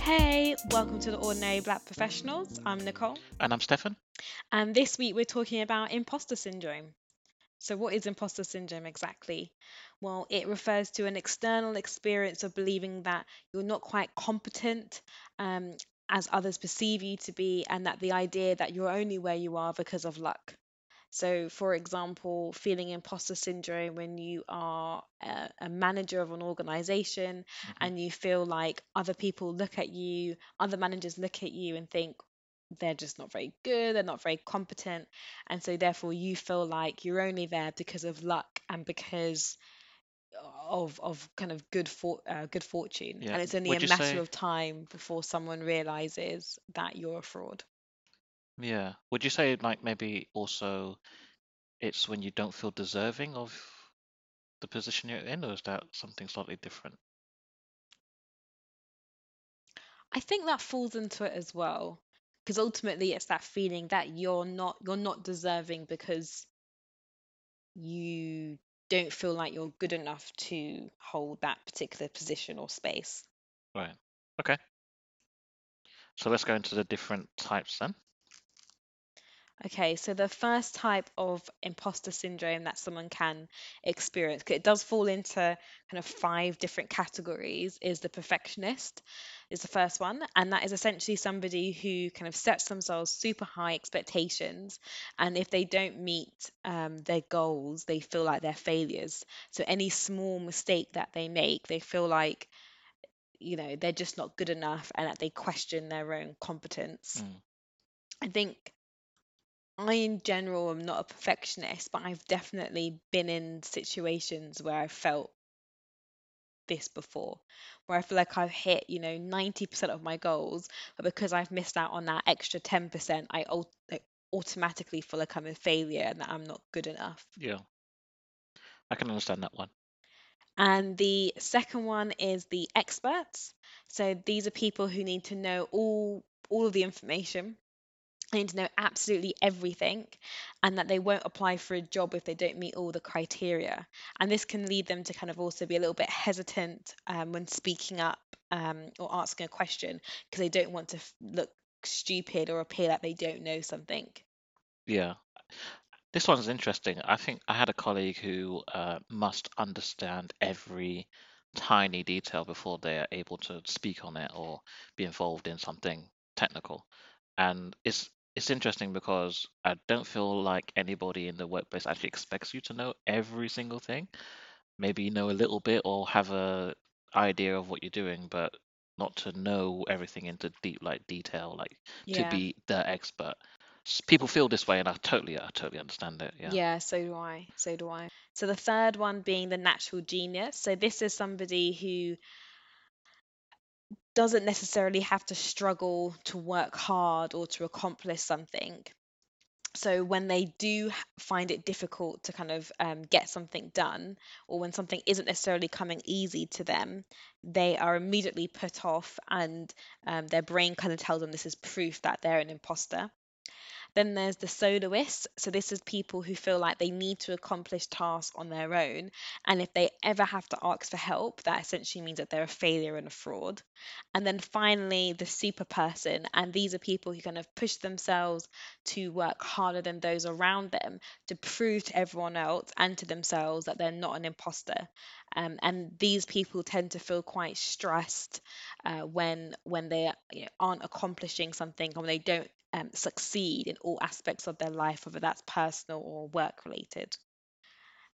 Hey, welcome to the Ordinary Black Professionals. I'm Nicole, And I'm Stefan. and this week we're talking about imposter syndrome. So, what is imposter syndrome exactly? Well, it refers to an external experience of believing that you're not quite competent um, as others perceive you to be, and that the idea that you're only where you are because of luck. So, for example, feeling imposter syndrome when you are a, a manager of an organization hmm and you feel like other people look at you, other managers look at you and think they're just not very good, they're not very competent. And so, therefore, you feel like you're only there because of luck and because of of kind of good for uh, good fortune. Yeah. And it's only Would a matter say, of time before someone realizes that you're a fraud. yeah, would you say like maybe also it's when you don't feel deserving of the position you're in, or is that something slightly different? I think that falls into it as well, because ultimately it's that feeling that you're not you're not deserving because you don't feel like you're good enough to hold that particular position or space. Right. Okay. So let's go into the different types then. Okay, so the first type of imposter syndrome that someone can experience, it does fall into kind of five different categories, is the perfectionist, is the first one. And that is essentially somebody who kind of sets themselves super high expectations. And if they don't meet um, their goals, they feel like they're failures. So any small mistake that they make, they feel like, you know, they're just not good enough and that they question their own competence. Mm. I think I, in general, am not a perfectionist, but I've definitely been in situations where I felt this before, where I feel like I've hit, you know, 90% of my goals, but because I've missed out on that extra 10%, I like, automatically feel like I'm a failure and that I'm not good enough. Yeah, I can understand that one. And the second one is the experts. So these are people who need to know all all of the information need to know absolutely everything and that they won't apply for a job if they don't meet all the criteria. And this can lead them to kind of also be a little bit hesitant um, when speaking up um, or asking a question because they don't want to f- look stupid or appear like they don't know something. Yeah. This one's interesting. I think I had a colleague who uh, must understand every tiny detail before they are able to speak on it or be involved in something technical. And it's it's interesting because I don't feel like anybody in the workplace actually expects you to know every single thing. Maybe you know a little bit or have a idea of what you're doing, but not to know everything into deep like detail, like to Yeah. be the expert. S- People feel this way, and I totally, I totally understand it. Yeah. Yeah, so do I. So do I. So the third one being the natural genius. So this is somebody who doesn't necessarily have to struggle to work hard or to accomplish something. So when they do find it difficult to kind of um, get something done, or when something isn't necessarily coming easy to them, they are immediately put off, and um, their brain kind of tells them this is proof that they're an imposter. Then there's the soloists. So this is people who feel like they need to accomplish tasks on their own. And if they ever have to ask for help, that essentially means that they're a failure and a fraud. And then finally, the super person. And these are people who kind of push themselves to work harder than those around them to prove to everyone else and to themselves that they're not an imposter. Um, and these people tend to feel quite stressed uh, when when they you know, aren't accomplishing something or when they don't um, succeed in all aspects of their life, whether that's personal or work related.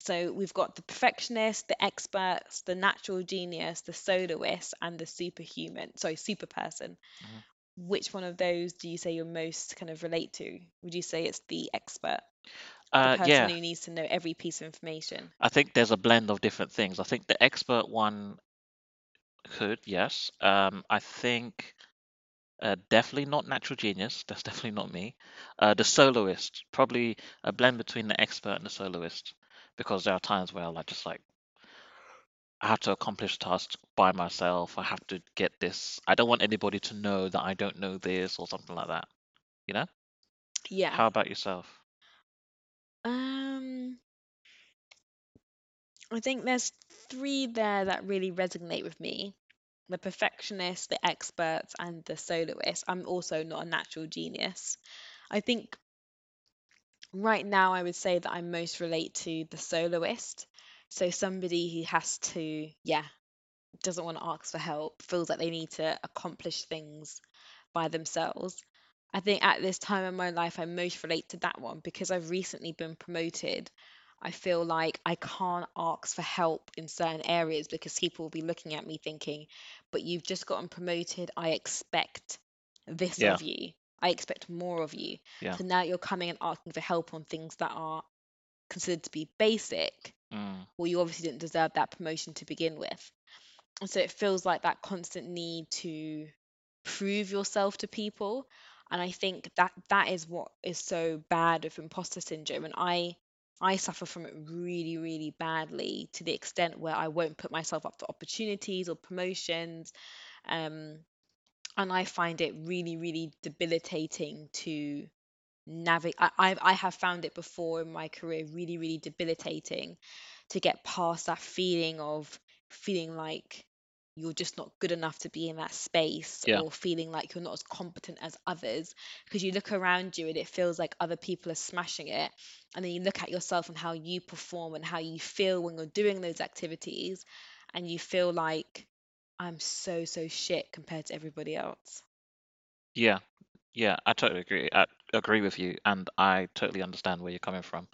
So we've got the perfectionist, the experts, the natural genius, the soloist, and the superhuman. Sorry, super person. Mhm. Which one of those do you say you're most kind of relate to? Would you say it's the expert, the Uh, person yeah, who needs to know every piece of information? I think there's a blend of different things. I think the expert one could, yes. Um, I think uh, definitely not natural genius. That's definitely not me. Uh, the soloist, probably a blend between the expert and the soloist, because there are times where I just like I have to accomplish tasks by myself. I have to get this. I don't want anybody to know that I don't know this or something like that. You know? Yeah. How about yourself? Um, I think there's three there that really resonate with me. The perfectionist, the expert, and the soloist. I'm also not a natural genius. I think right now I would say that I most relate to the soloist. So somebody who has to, yeah, doesn't want to ask for help, feels like they need to accomplish things by themselves. I think at this time in my life, I most relate to that one because I've recently been promoted. I feel like I can't ask for help in certain areas because people will be looking at me thinking, but you've just gotten promoted. I expect this Yeah, of you. I expect more of you. yeah. So now you're coming and asking for help on things that are considered to be basic. Mm, Well, you obviously didn't deserve that promotion to begin with. And so it feels like that constant need to prove yourself to people. And I think that that is what is so bad with imposter syndrome. And I I suffer from it really, really badly to the extent where I won't put myself up for opportunities or promotions. Um, and I find it really, really debilitating to navigate. I I have found it before in my career really, really debilitating to get past that feeling of feeling like you're just not good enough to be in that space yeah, or feeling like you're not as competent as others because you look around you and it feels like other people are smashing it and then you look at yourself and how you perform and how you feel when you're doing those activities and you feel like I'm so so shit compared to everybody else. yeah, yeah. I totally agree. I agree with you, and I totally understand where you're coming from.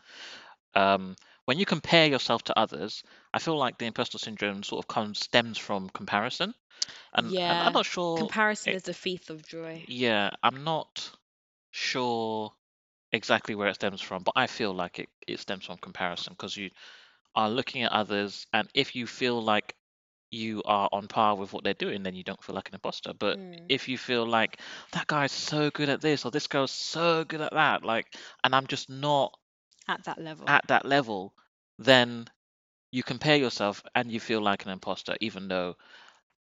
Um, when you compare yourself to others, I feel like the imposter syndrome sort of comes stems from comparison, and and I'm not sure. comparison is the thief of joy. yeah, I'm not sure exactly where it stems from, but I feel like it it stems from comparison because you are looking at others, and if you feel like you are on par with what they're doing, then you don't feel like an imposter. But Mm, if you feel like that guy's so good at this or this girl's so good at that, like, and I'm just not at that level. at that level, then you compare yourself and you feel like an imposter, even though,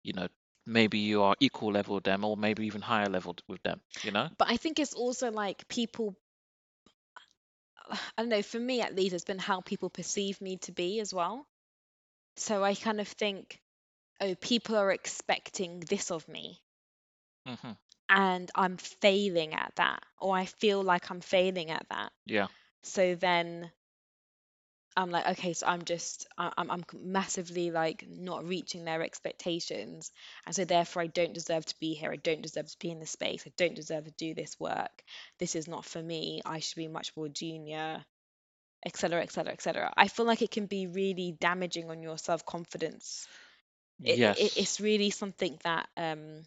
you know, maybe you are equal level with them or maybe even higher level with them, you know? But I think it's also like people, I don't know, for me at least, it's been how people perceive me to be as well. So I kind of think, oh, people are expecting this of me, hmm and I'm failing at that, or I feel like I'm failing at that. Yeah, So then I'm like, okay, so I'm just, I'm, I'm massively like not reaching their expectations. And so therefore, I don't deserve to be here. I don't deserve to be in this space. I don't deserve to do this work. This is not for me. I should be much more junior, etc., etc., et cetera, et cetera. I feel like it can be really damaging on your self-confidence. It, it, yes. it's really something that, um,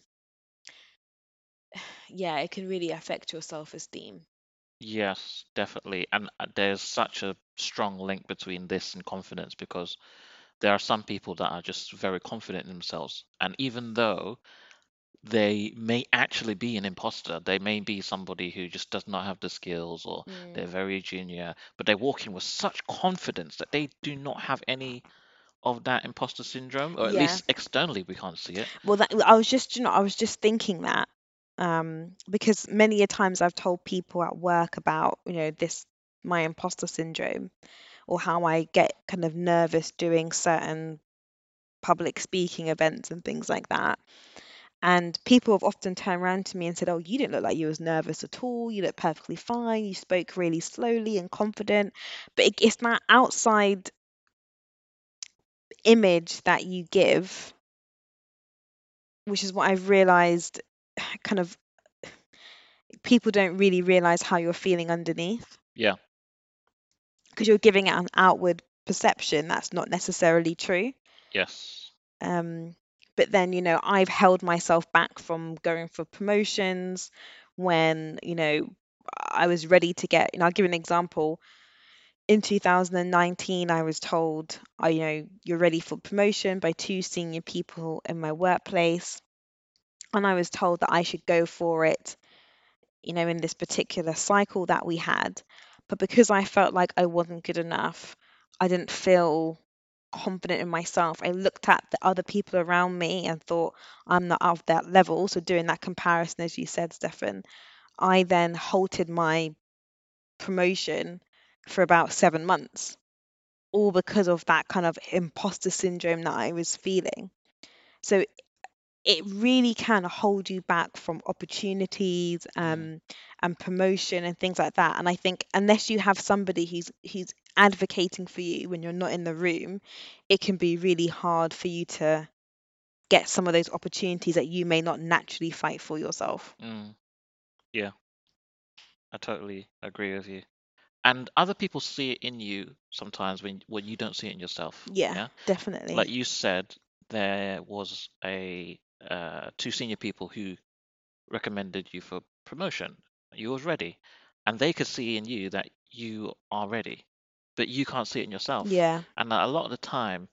yeah, it can really affect your self-esteem. Yes, definitely. And uh, there's such a strong link between this and confidence because there are some people that are just very confident in themselves. And even though they may actually be an imposter, they may be somebody who just does not have the skills or they're Mm, very junior, but they walk in with such confidence that they do not have any of that imposter syndrome, or at yeah. least externally we can't see it. Well, that I was just, you know, I was just thinking that. Um, because many a times I've told people at work about you know this my imposter syndrome or how I get kind of nervous doing certain public speaking events and things like that. And people have often turned around to me and said, Oh, you didn't look like you was nervous at all. You look perfectly fine. You spoke really slowly and confident. But it, it's that outside image that you give, which is what I've realized kind of people don't really realize how you're feeling underneath Yeah. because you're giving it an outward perception that's not necessarily true. Yes. Um, but then, you know, I've held myself back from going for promotions when, you know, I was ready to get, you know, I'll give an example. In 2019, I was told, oh, you know, you're ready for promotion by two senior people in my workplace. And I was told that I should go for it, you know, in this particular cycle that we had. But because I felt like I wasn't good enough, I didn't feel confident in myself. I looked at the other people around me and thought I'm not of that level. So doing that comparison, as you said, Stefan, I then halted my promotion for about seven months, all because of that kind of imposter syndrome that I was feeling. So it really can hold you back from opportunities um, and promotion and things like that. And I think unless you have somebody who's who's advocating for you when you're not in the room, it can be really hard for you to get some of those opportunities that you may not naturally fight for yourself. Mm. Yeah. I totally agree with you. And other people see it in you sometimes when when you don't see it in yourself. Yeah, Yeah. definitely. Like you said, there was a uh, two senior people who recommended you for promotion. You was ready, and they could see in you that you are ready, but you can't see it in yourself. Yeah, And a lot of the time,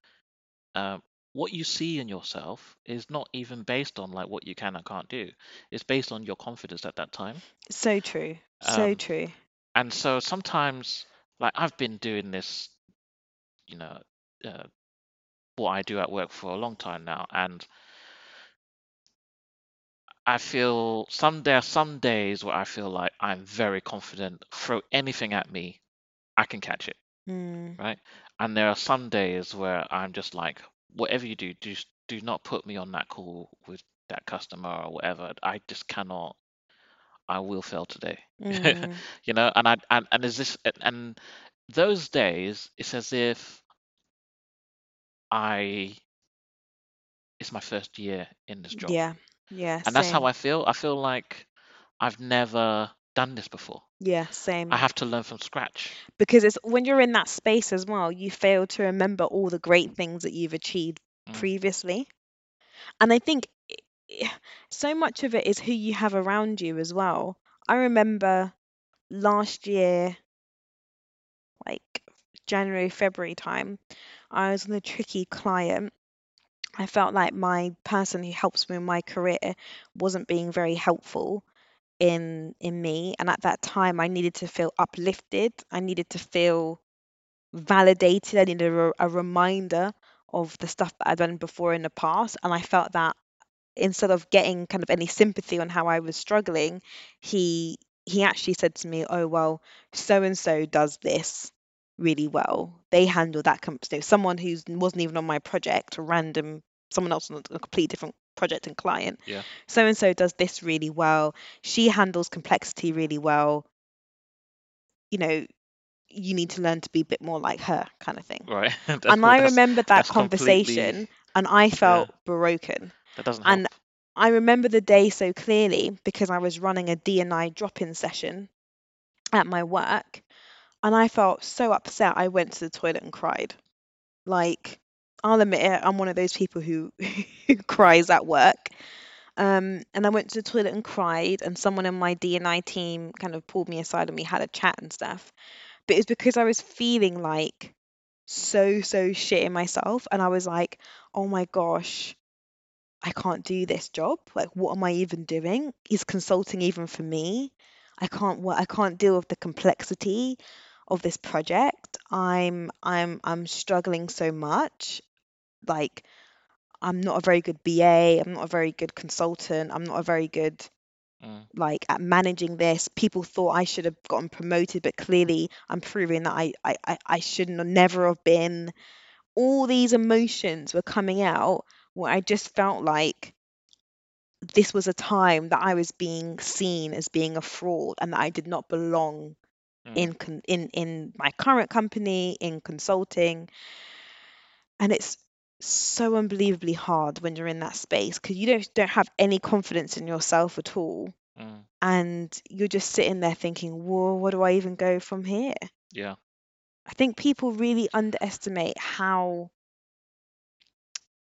uh, what you see in yourself is not even based on like what you can and can't do. It's based on your confidence at that time. so true. So Um, true. and so sometimes, like I've been doing this, you know, uh, what I do at work for a long time now, and I feel some there are some days where I feel like I'm very confident. Throw anything at me, I can catch it, Mm, right? And there are some days where I'm just like, whatever you do, do do not put me on that call with that customer or whatever. I just cannot. I will fail today, mm, you know. And I and and is this and- and those days, it's as if I it's my first year in this job, yeah, yeah, and that's how same. I feel. I feel like I've never done this before. Yeah, same. I have to learn from scratch. because it's when you're in that space as well, you fail to remember all the great things that you've achieved Mm, previously. And I think i- i- so much of it is who you have around you as well. I remember last year, like January, February time, I was on a tricky client. I felt like my person who helps me in my career wasn't being very helpful in in me and at that time I needed to feel uplifted. I needed to feel validated. I needed a, a reminder of the stuff that I'd done before in the past. And I felt that instead of getting kind of any sympathy on how I was struggling, he he actually said to me, "Oh well, so and so does this really well. They handle that. Com- so someone who wasn't even on my project, a random someone else on a complete different project and client. yeah, So and so does this really well. She handles complexity really well. You know, you need to learn to be a bit more like her, kind of thing." right. That's And I remember that that's completely conversation and I felt broken. that doesn't help. And I remember the day so clearly because I was running a D&I drop-in session at my work and I felt so upset I went to the toilet and cried. Like, I'll admit it, I'm one of those people who, cries at work. Um, and I went to the toilet and cried, and someone in my D&I team kind of pulled me aside and we had a chat and stuff. But it was because I was feeling like so, so shit in myself. And I was like, oh my gosh, I can't do this job. Like, what am I even doing? Is consulting even for me? I can't I can't deal with the complexity of this project. I'm I'm I'm struggling so much. Like, I'm not a very good BA. I'm not a very good consultant. I'm not a very good Mm. like at managing this. People thought I should have gotten promoted, but clearly I'm proving that I I, I, I shouldn't never have been. All these emotions were coming out where I just felt like this was a time that I was being seen as being a fraud and that I did not belong Mm. in con- in in my current company in consulting and it's so unbelievably hard when you're in that space because you don't don't have any confidence in yourself at all Mm. and you're just sitting there thinking whoa where do I even go from here Yeah. I think people really underestimate how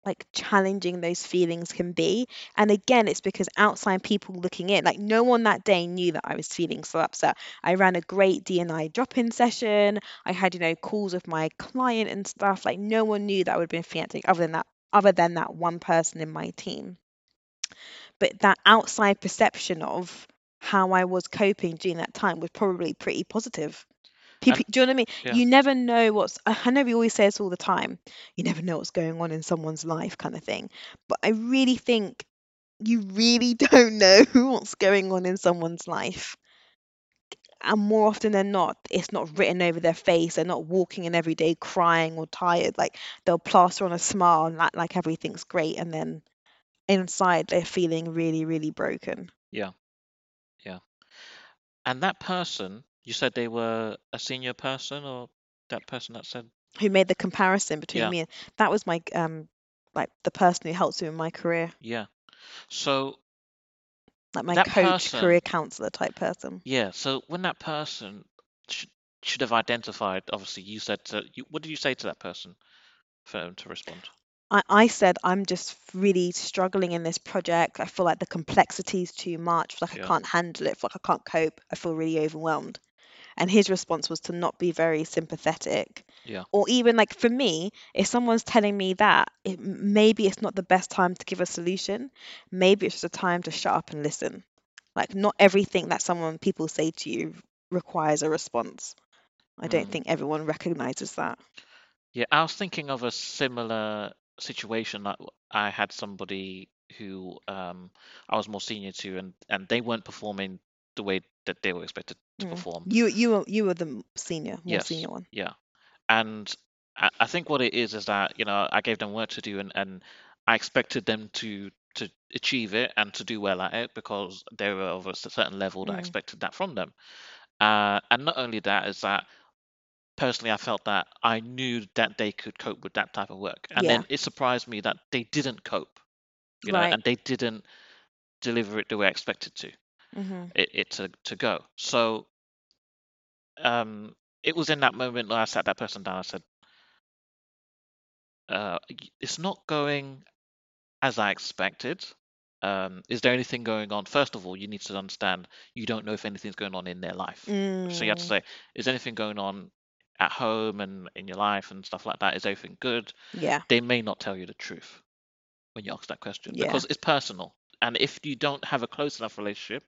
like challenging those feelings can be. And again, it's because outside people looking in, like no one that day knew that I was feeling so upset. I ran a great D&I drop-in session. I had, you know, calls with my client and stuff. Like no one knew that I would have been feeling other than that, other than that one person in my team. But that outside perception of how I was coping during that time was probably pretty positive. People, do you know what I mean? yeah. You never know what's. I I know we always say this all the time. You never know what's going on in someone's life, kind of thing. But I really think you really don't know what's going on in someone's life. And more often than not, it's not written over their face. They're not walking in every day crying or tired. Like they'll plaster on a smile and act like everything's great, and then inside they're feeling really, really broken. Yeah. Yeah. And that person, you said they were a senior person or that person that said, Who made the comparison between Yeah. me and that was my um like the person who helped me in my career. yeah. So, like my coach, person- career counselor type person. yeah. So when that person should, should have identified, obviously, you said to, you, what did you say to that person for them to respond? I, I said I'm just really struggling in this project. I feel like the complexity is too much. Like Yeah. I can't handle it. Like I can't cope. I feel really overwhelmed. And his response was to not be very sympathetic. Yeah. Or even like for me, if someone's telling me that, it, maybe it's not the best time to give a solution. Maybe it's just a time to shut up and listen. Like not everything that someone people say to you requires a response. I don't Mm. think everyone recognizes that. Yeah, I was thinking of a similar situation that I had somebody who um I was more senior to and and they weren't performing the way that they were expected to Mm. perform. You you were you were the senior, more Yes. senior one. Yeah. And I, I think what it is is that, you know, I gave them work to do and, and I expected them to to achieve it and to do well at it because they were of a certain level that I Mm. expected that from them. Uh, and not only that is that personally I felt that I knew that they could cope with that type of work. And Yeah. then it surprised me that they didn't cope, you know, Right. and they didn't deliver it the way I expected to hmm it, it to, to go. So um, it was in that moment that I sat that person down. I said, uh, "It's not going as I expected. Um, is there anything going on? First of all, you need to understand you don't know if anything's going on in their life. So you have to Mm. say, is anything going on at home and in your life and stuff like that? Is everything good? Yeah. They may not tell you the truth when you ask that question Yeah. because it's personal. And if you don't have a close enough relationship,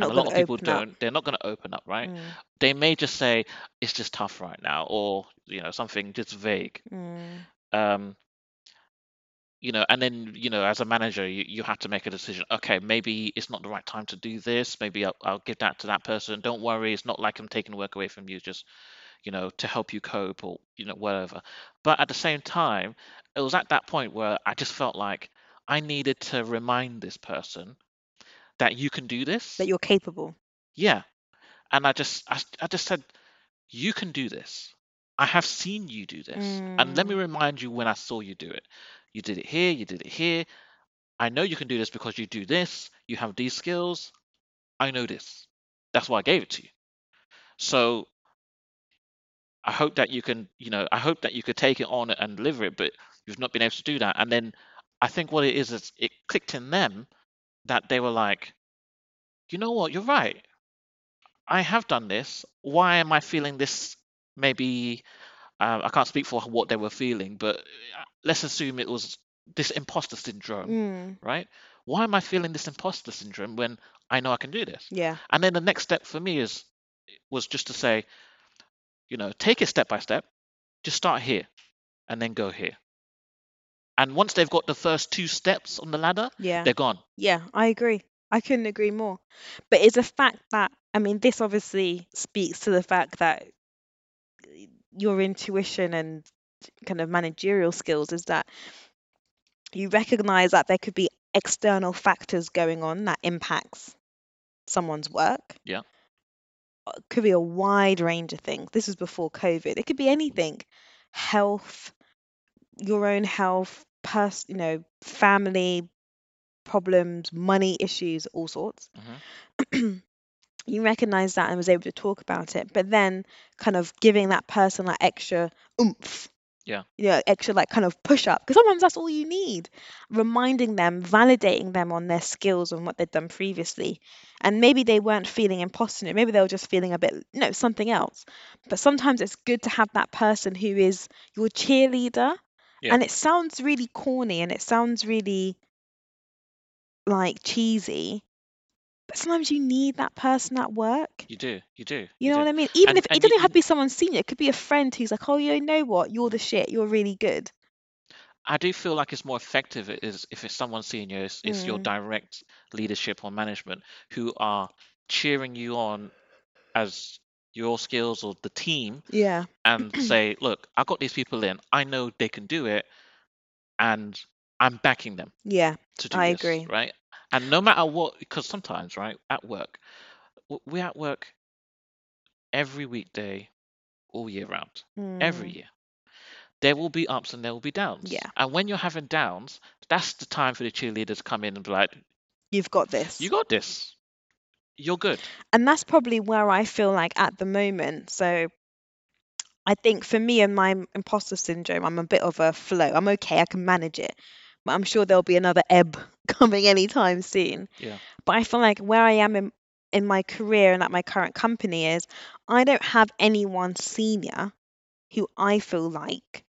and a lot of people don't, they're not going to open up, right? Mm. they may just say it's just tough right now or you know something just vague Mm. um you know and then you know as a manager you, you have to make a decision okay maybe it's not the right time to do this maybe I'll, I'll give that to that person don't worry it's not like i'm taking work away from you just you know to help you cope or you know whatever but at the same time it was at that point where i just felt like i needed to remind this person that you can do this That you're capable. yeah. And I just I, I just said, you can do this. I have seen you do this. And let me Mm. remind you when I saw you do it. You did it here, you did it here. I know you can do this because you do this, you have these skills. I know this. That's why I gave it to you. So I hope that you can, you know, I hope that you could take it on and deliver it, but you've not been able to do that. And then I think what it is is it clicked in them that they were like, you know what, you're right. I have done this. Why am I feeling this? Maybe uh, I can't speak for what they were feeling, but uh, let's assume it was this imposter syndrome, Mm. right? Why am I feeling this imposter syndrome when I know I can do this? Yeah. And then the next step for me is was just to say, you know, take it step by step. Just start here, and then go here. And once they've got the first two steps on the ladder, Yeah. they're gone. Yeah. I agree. I couldn't agree more. But it's a fact that, I mean, this obviously speaks to the fact that your intuition and kind of managerial skills is that you recognize that there could be external factors going on that impacts someone's work. Yeah. It could be a wide range of things. This is before COVID. It could be anything. Health, your own health, pers- you know, family problems, money issues, all sorts. hmm you recognize that and was able to talk about it, but then kind of giving that person that extra oomph. Yeah. You know, extra like kind of push up because sometimes that's all you need. Reminding them, validating them on their skills and what they've done previously. And maybe they weren't feeling imposter, maybe they were just feeling a bit, you know, something else. But sometimes it's good to have that person who is your cheerleader. Yeah. And it sounds really corny and it sounds really like cheesy, but sometimes you need that person at work. You do. You do. You You know do. what I mean? Even And if it and you, doesn't have to you be someone senior, it could be a friend who's like, oh, you know what? You're the shit. You're really good. I do feel like it's more effective i- is if it's someone senior, it's, it's your Mm. direct leadership or management who are cheering you on as your skills or the team Yeah. and say, look, I've got these people in. I know they can do it, and I'm backing them Yeah, to do I this, agree. right? And no matter what, because sometimes, right, at work, we're at work every weekday, all year round, every Mm. year. There will be ups and there will be downs. Yeah, And when you're having downs, that's the time for the cheerleaders to come in and be like, you've got this. you got this. You're good. And that's probably where I feel like at the moment. So I think for me and my imposter syndrome, I'm a bit of a flow. I'm okay, I can manage it. But I'm sure there'll be another ebb coming anytime soon. Yeah. But I feel like where I am in, in my career and at my current company is I don't have anyone senior who I feel like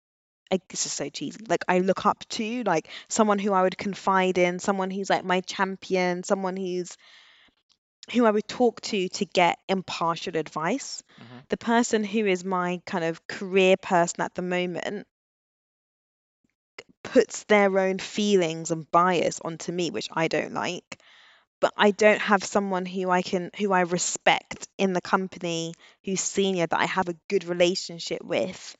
I, this is so cheesy. Like I look up to, like someone who I would confide in, someone who's like my champion, someone who's who I would talk to to get impartial advice. hmm The person who is my kind of career person at the moment puts their own feelings and bias onto me, which I don't like. But I don't have someone who I can who I respect in the company who's senior that I have a good relationship with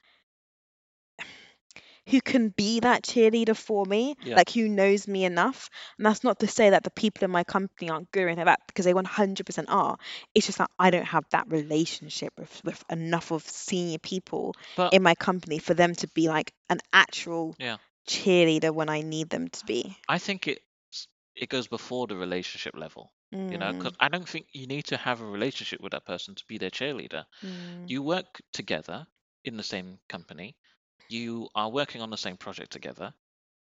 who can be that cheerleader for me, Yeah. like who knows me enough. And that's not to say that the people in my company aren't good or anything like that, because they 100% are. It's just that I don't have that relationship with, with enough of senior people But in my company for them to be like an actual yeah, cheerleader when I need them to be. I think it it goes before the relationship level. You know, because Mm, I don't think you need to have a relationship with that person to be their cheerleader. mm, You work together in the same company. You are working on the same project together.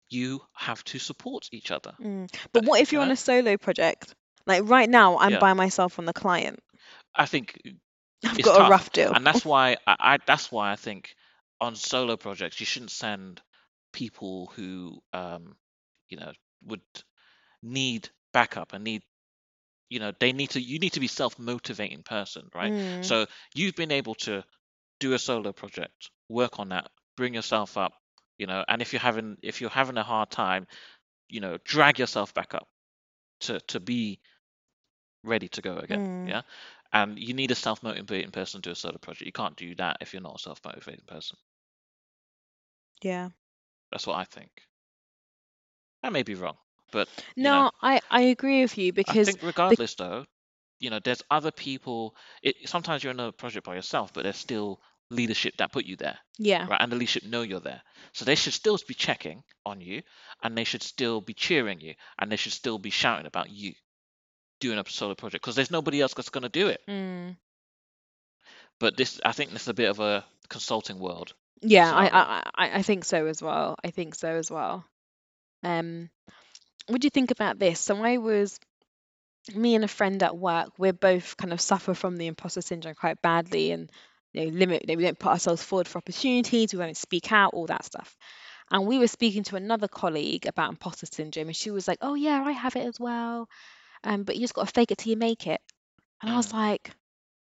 You have to support each other. mm. Uh, But what if You you're on a solo project? Like right now, I'm Yeah. by myself on the client. I think I've it's got a rough deal. and that's why I, I that's why I think on solo projects you shouldn't send people who um you know would need backup and need you know they need to you need to be self-motivating person right Mm, so you've been able to do a solo project work on that bring yourself up you know and if you're having if you're having a hard time you know drag yourself back up to to be ready to go again mm, yeah? And you need a self-motivating person to do a solo project. You can't do that if you're not a self-motivating person. Yeah. that's what i think. I may be wrong but you No, know. I I agree with you I because think the regardless though, you know, there's other people. It sometimes you're in a project by yourself, but there's still leadership that put you there, yeah. right? And the leadership know you're there, so they should still be checking on you, and they should still be cheering you, and they should still be shouting about you doing a solo project because there's nobody else that's going to do it. Mm. But this, I think, this is a bit of a consulting world Yeah, I. I I I think so as well. I think so as well. Um, what do you think about this? So I was me and a friend at work, we're both kind of suffer from the imposter syndrome quite badly and you know, limit, you know, we don't put ourselves forward for opportunities, we won't speak out, all that stuff. And we were speaking to another colleague about imposter syndrome, and she was like, "Oh yeah, I have it as well. Um, but you just got to fake it till you make it." And I was Mm. like,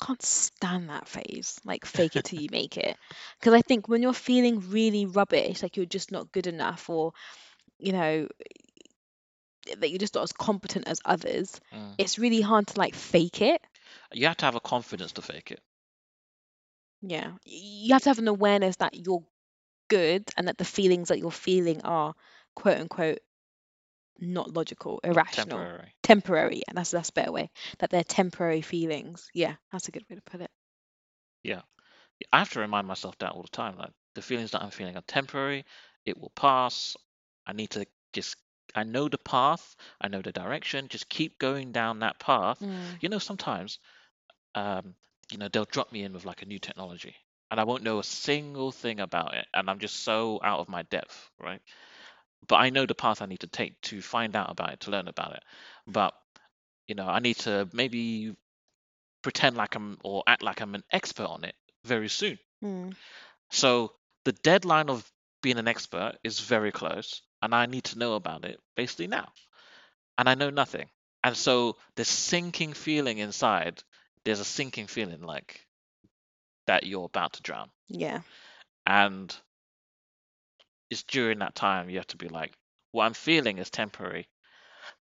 "Can't stand that phase, like fake it till you make it." Because I think when you're feeling really rubbish, like you're just not good enough, or you know, that you're just not as competent as others, Mm. it's really hard to like fake it. You have to have a confidence to fake it. Yeah. Y- You have to have an awareness that you're good and that the feelings that you're feeling are quote unquote not logical, irrational, Temporary. temporary. Yeah, that's that's a better way. That they're temporary feelings. Yeah, that's a good way to put it. Yeah. I have to remind myself that all the time. Like the feelings that I'm feeling are temporary. It will pass. I need to just I know the path. I know the direction. Just keep going down that path. Mm. You know, sometimes um, you know, they'll drop me in with like a new technology and I won't know a single thing about it. And I'm just so out of my depth, right? But I know the path I need to take to find out about it, to learn about it. But, you know, I need to maybe pretend like I'm or act like I'm an expert on it very soon. Mm. So the deadline of being an expert is very close, and I need to know about it basically now. And I know nothing. And so the sinking feeling inside, there's a sinking feeling like that you're about to drown. Yeah. And it's during that time you have to be like, what I'm feeling is temporary.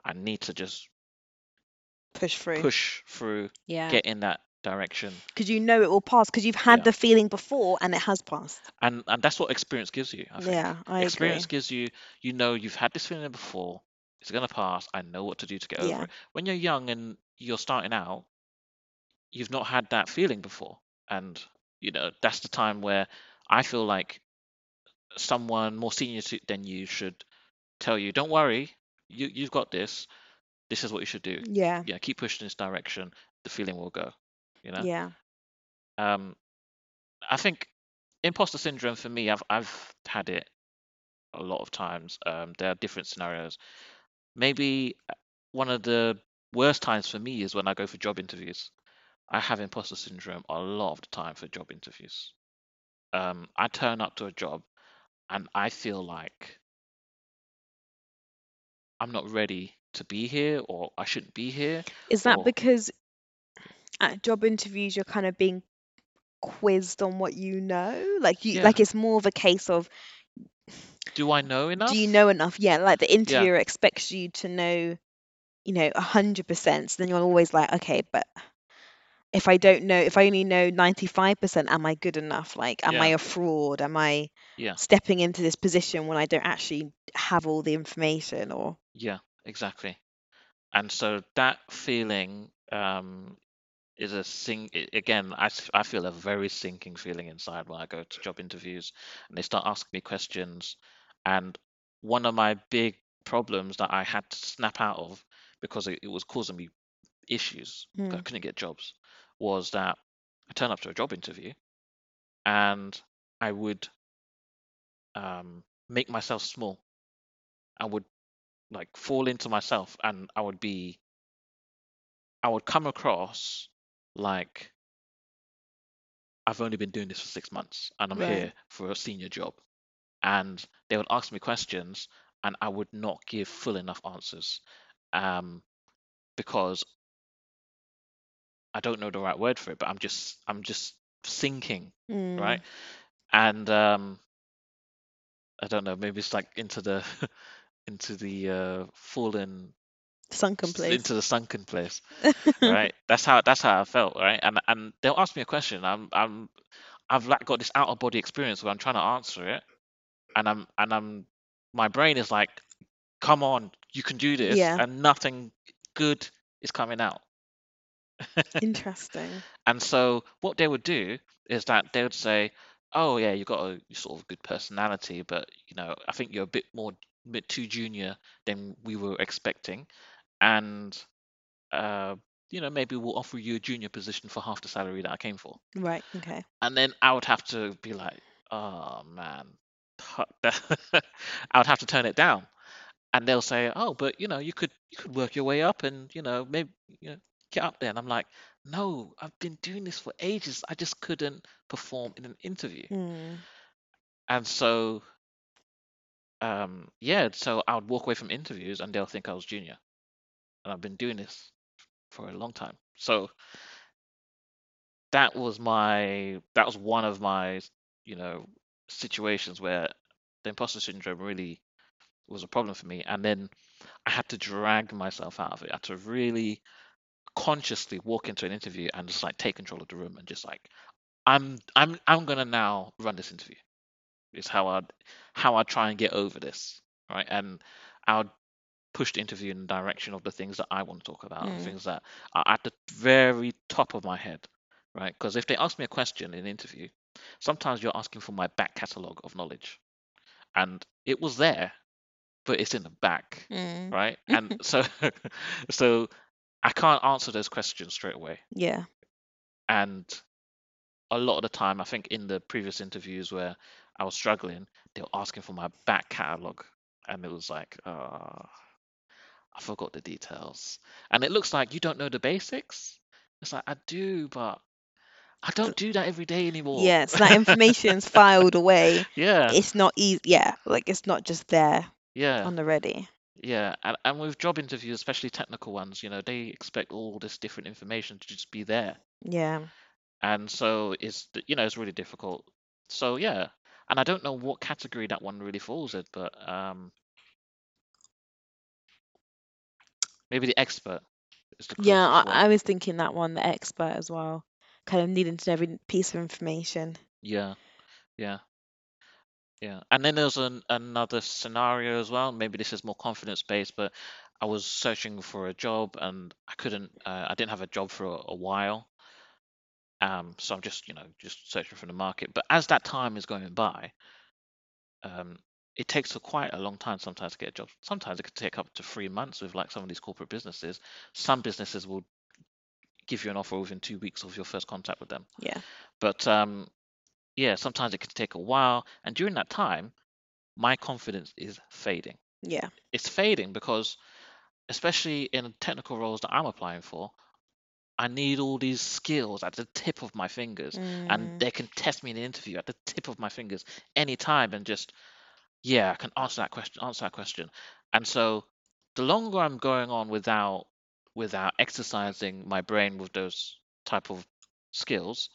I need to just Push through. push through, Yeah. get in that direction. Because you know it will pass because you've had Yeah. the feeling before and it has passed. And and that's what experience gives you, I think. Yeah, I experience agree. gives you you know you've had this feeling before it's going to pass i know what to do to get over it when you're young and you're starting out you've not had that feeling before. And you know that's the time where i feel like someone more senior to, than you should tell you don't worry you you've got this. This is what you should do. Yeah. yeah keep pushing this direction. The feeling will go you know? Yeah. um i think imposter syndrome for me i've i've had it a lot of times. Um there are different scenarios. Maybe uh, one of the worst times for me is when I go for job interviews. I have imposter syndrome a lot of the time for job interviews. Um, I turn up to a job and I feel like I'm not ready to be here or I shouldn't be here. Is that Or because at job interviews you're kind of being quizzed on what you know? Like you yeah, like it's more of a case of do I know enough? do you know enough? Yeah, like the Yeah, interviewer expects you to know, you know, a hundred percent. So then you're always like, okay, but if I don't know, if I only know 95%, am I good enough? Like, am I yeah, a fraud? Am I yeah, stepping into this position when I don't actually have all the information? Or, yeah, exactly. And so that feeling um, is a sing i- again I, s- I feel a very sinking feeling inside when i go to job interviews and they start asking me questions and one of my big problems that i had to snap out of because it, it was causing me issues 'cause i Hmm. couldn't get jobs was that i turn up to a job interview and i would um, make myself small i would like fall into myself and i would be i would come across like I've only been doing this for six months and I'm right. here for a senior job. And they would ask me questions and I would not give full enough answers um, because I don't know the right word for it, but I'm just I'm just sinking, Mm. right? And um, I don't know, maybe it's like into the into the uh, fallen Sunken place. into the sunken place, right? That's how that's how I felt, right? And and they'll ask me a question. I'm I'm I've like got this out of body experience where I'm trying to answer it, and I'm and I'm my brain is like, come on, you can do this, Yeah. and nothing good is coming out. Interesting. And so what they would do is that they would say, "Oh yeah, you've got a sort of good personality, but you know, I think you're a bit more, bit too junior than we were expecting, and uh, you know, maybe we'll offer you a junior position for half the salary that I came for." Right. Okay. And then I would have to be like, "Oh man," I would have to turn it down. And they'll say, "Oh, but you know, you could you could work your way up, and you know, maybe you know, get up there." And I'm like, "No, I've been doing this for ages. I just couldn't perform in an interview." Mm. And so, um, yeah, so I would walk away from interviews, and they'll think I was junior, and I've been doing this for a long time. So that was my that was one of my you know situations where the imposter syndrome really was a problem for me. And then I had to drag myself out of it. I had to really consciously walk into an interview and just like take control of the room and just like I'm I'm I'm gonna now run this interview. Is how I'd how I try and get over this, right? And I'll push the interview in the direction of the things that I want to talk about, Mm. things that are at the very top of my head, right? Because if they ask me a question in an interview, sometimes you're asking for my back catalogue of knowledge, and it was there, but it's in the back, Mm. right? And so so I can't answer those questions straight away. Yeah. And a lot of the time, I think in the previous interviews where I was struggling, they were asking for my back catalogue, and it was like, uh, I forgot the details. And it looks like you don't know the basics. It's like I do, but I don't do that every day anymore. Yeah, so that information's filed away. Yeah, It's not easy. Yeah, like it's not just there yeah, on the ready. Yeah. And and with job interviews, especially technical ones, you know, they expect all this different information to just be there. Yeah. and so it's you know it's really difficult so yeah and i don't know what category that one really falls in but um maybe the expert is the Yeah, closest I, I was thinking that one, the expert as well. Kind of needing to know every piece of information. yeah yeah yeah and then there's an, another scenario as well maybe this is more confidence based but i was searching for a job and i couldn't uh, i didn't have a job for a, a while um so i'm just you know just searching for the market but as that time is going by um, it takes a quite a long time sometimes to get a job. Sometimes it could take up to three months with like some of these corporate businesses. Some businesses will give you an offer within two weeks of your first contact with them. Yeah. But um, yeah, sometimes it can take a while. And during that time, my confidence is fading. Yeah. It's fading because, especially in technical roles that I'm applying for, I need all these skills at the tip of my fingers, and Mm. they can test me in an interview at the tip of my fingers anytime, and just yeah, I can answer that question, answer that question. And so, the longer I'm going on without without exercising my brain with those type of skills,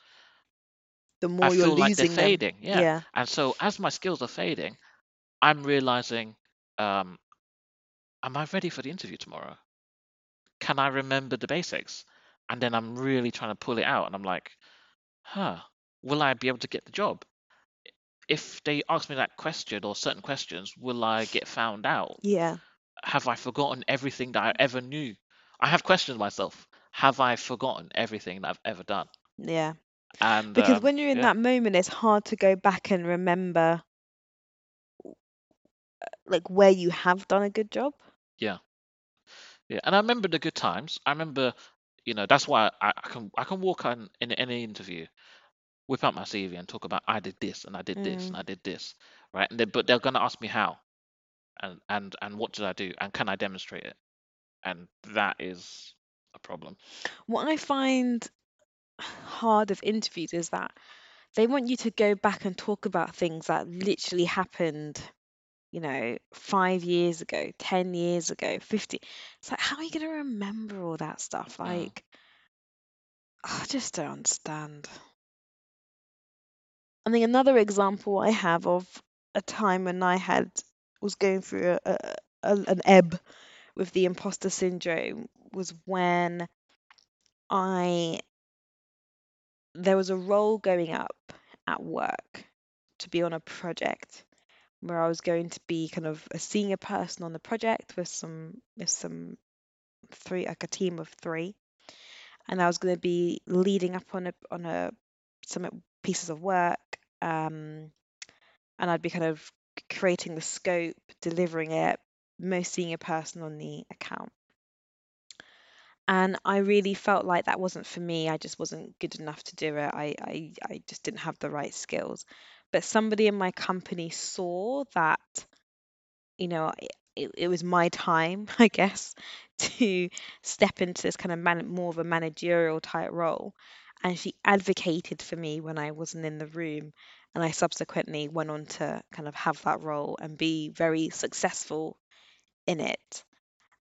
The I more you're feel like they're losing them. fading. Yeah. Yeah. And so, as my skills are fading, I'm realizing, um, am I ready for the interview tomorrow? Can I remember the basics? And then I'm really trying to pull it out, and I'm like, huh, will I be able to get the job? If they ask me that question or certain questions, will I get found out? Yeah. Have I forgotten everything that I ever knew? I have questioned myself. Have I forgotten everything that I've ever done? Yeah. And Because um, when you're in yeah, that moment, it's hard to go back and remember like where you have done a good job. yeah, yeah. And I remember the good times. I remember, you know, that's why I, I can I can walk on in any interview, whip out my CV and talk about I did this and I did this and Mm. I did this, right? And they, but they're gonna ask me how, and and and what did I do, and can I demonstrate it? And that is a problem. What I find hard of interviews is that they want you to go back and talk about things that literally happened, you know, five years ago, 10 years ago, 50. It's like, how are you going to remember all that stuff? Mm. Like, I just don't understand. I think another example I have of a time when I had was going through a, a, a, an ebb with the imposter syndrome was when I there was a role going up at work to be on a project where I was going to be kind of a senior person on the project with some with some three like a team of three. And I was going to be leading up on a on a some pieces of work um and I'd be kind of creating the scope delivering it most senior person on the account and I really felt like that wasn't for me. I just wasn't good enough to do it. I, I, I just didn't have the right skills. But somebody in my company saw that, you know, it, it, was my time, I guess, to step into this kind of man, more of a managerial type role. And she advocated for me when I wasn't in the room. And I subsequently went on to kind of have that role and be very successful in it.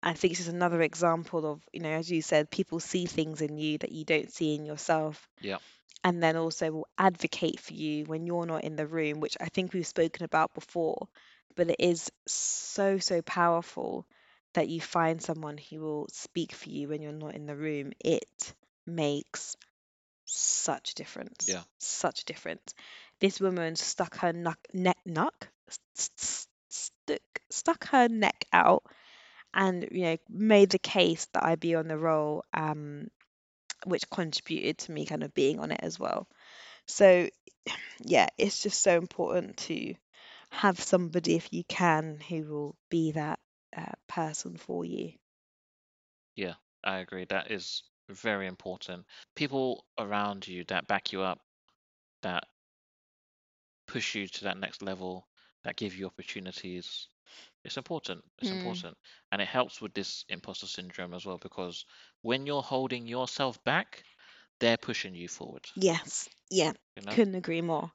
I think this is another example of, you know, as you said, people see things in you that you don't see in yourself, Yeah. and then also will advocate for you when you're not in the room, which I think we've spoken about before. but it is so, so powerful that you find someone who will speak for you when you're not in the room. It makes such a difference. Yeah. Such a difference. This woman stuck her neck, neck, nuck, stuck, stuck her neck out and you know made the case that I be on the role um which contributed to me kind of being on it as well so yeah it's just so important to have somebody if you can who will be that uh, person for you Yeah, I agree. That is very important. People around you that back you up, that push you to that next level, that give you opportunities. It's important. It's Mm. important. And it helps with this imposter syndrome as well because when you're holding yourself back, they're pushing you forward. yes yeah You know? couldn't agree more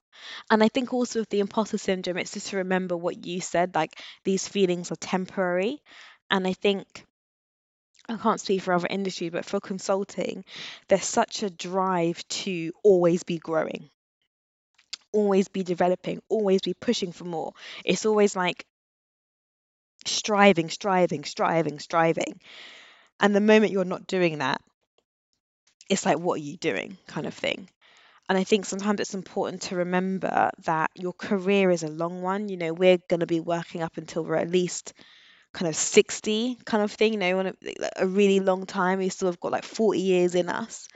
and I think also with the imposter syndrome it's just to remember what you said like these feelings are temporary and I think I can't speak for other industries, but for consulting, there's such a drive to always be growing, always be developing, always be pushing for more. It's always like striving, striving, striving, striving. And the moment you're not doing that, it's like, what are you doing kind of thing. And I think sometimes it's important to remember that your career is a long one. You know, we're going to be working up until we're at least kind of 60 kind of thing, you know, a, really long time. We still have got like 40 years in us.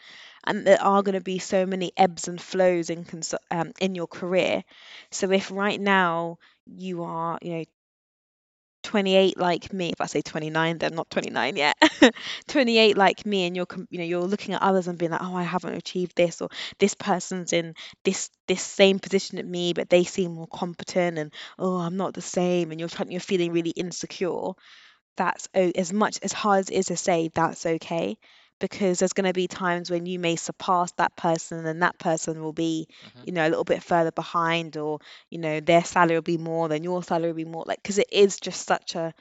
And there are going to be so many ebbs and flows in um, in your career. So if right now you are, you know, 28 like me, if I say 29, then not 29 yet. 28 like me, and you're, you know, you're looking at others and being like, oh, I haven't achieved this, or this person's in this this same position at me, but they seem more competent, and oh, I'm not the same, and you're trying, you're feeling really insecure. That's as much as hard as it is to say that's okay, because there's going to be times when you may surpass that person, and that person will be, Mhm. you know, a little bit further behind, or you know, their salary will be more than your salary will be more, like because it is just such a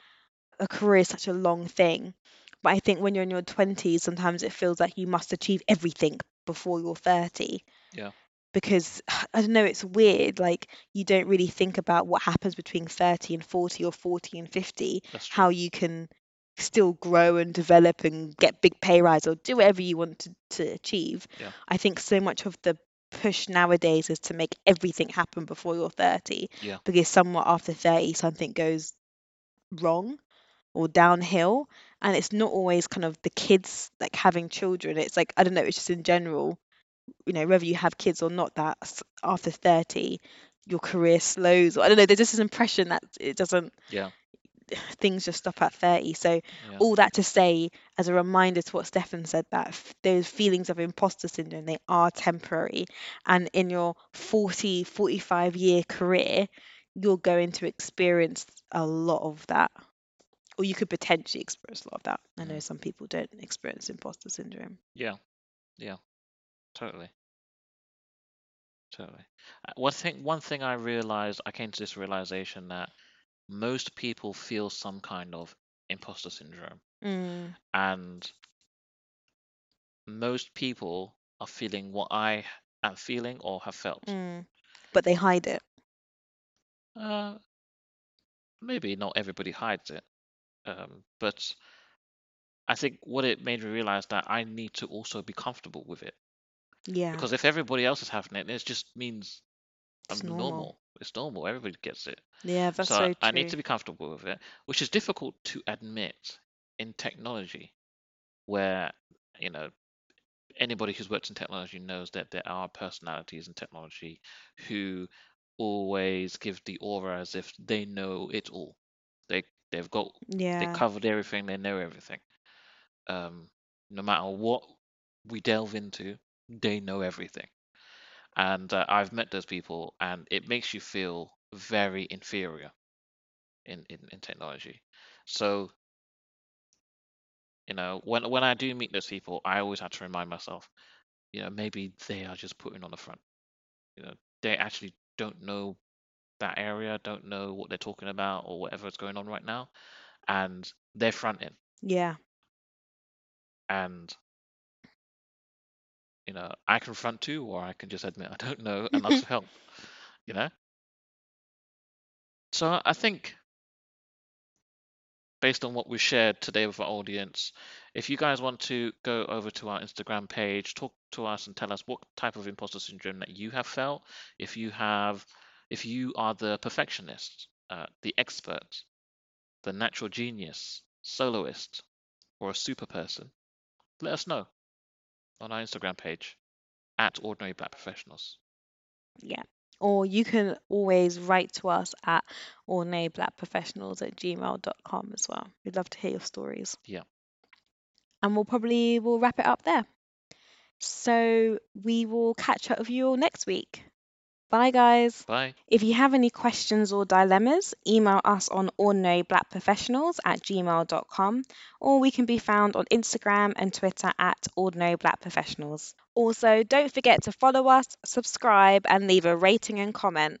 a career is such a long thing. But I think when you're in your 20s, sometimes it feels like you must achieve everything before you're 30 Yeah. because I don't know, it's weird. Like you don't really think about what happens between 30 and 40 or 40 and 50, how you can still grow and develop and get big pay rise or do whatever you want to, to achieve. Yeah. I think so much of the push nowadays is to make everything happen before you're 30 Yeah. because somewhat after 30 something goes wrong or downhill and it's not always kind of the kids like having children it's like i don't know it's just in general you know whether you have kids or not that after 30 your career slows or i don't know there's just this impression that it doesn't Yeah. things just stop at 30 so Yeah. all that to say as a reminder to what stefan said that f- those feelings of imposter syndrome they are temporary and in your 40 45 year career you're going to experience a lot of that or you could potentially experience a lot of that i know Mm. some people don't experience imposter syndrome Yeah. Yeah. Totally. Totally. Uh, One thing, one thing I realized, I came to this realization that most people feel some kind of imposter syndrome, mm, and most people are feeling what I am feeling or have felt. mm. but they hide it Uh, maybe not everybody hides it, um, but I think what it made me realize that I need to also be comfortable with it yeah because if everybody else is having it, it just means I'm normal normal. It's normal. Everybody gets it. yeah that's So I, very I need to be comfortable with it, which is difficult to admit in technology, where you know anybody who's worked in technology knows that there are personalities in technology who always give the aura as if they know it all. They they've got yeah. they covered everything. They know everything. Um, no matter what we delve into, they know everything. And uh, I've met those people, and it makes you feel very inferior in, in, in technology. So, you know, when when I do meet those people, I always have to remind myself, you know, maybe they are just putting on the front. You know, they actually don't know that area, don't know what they're talking about or whatever is going on right now, and they're fronting. yeah And you know, I confront too, or I can just admit I don't know and for help. You know? So I think based on what we shared today with our audience, if you guys want to go over to our Instagram page, talk to us and tell us what type of imposter syndrome that you have felt, if you have if you are the perfectionist, uh, the expert, the natural genius, soloist, or a super person, let us know on our Instagram page at Ordinary Black Professionals. Yeah. Or you can always write to us at ordinaryblackprofessionals at gmail.com as well. We'd love to hear your stories. Yeah. And we'll probably we'll wrap it up there. So we will catch up with you all next week. Bye, guys. Bye. If you have any questions or dilemmas, email us on ordinaryblackprofessionals at gmail.com or we can be found on Instagram and Twitter at ordinaryblackprofessionals. Also, don't forget to follow us, subscribe, and leave a rating and comment.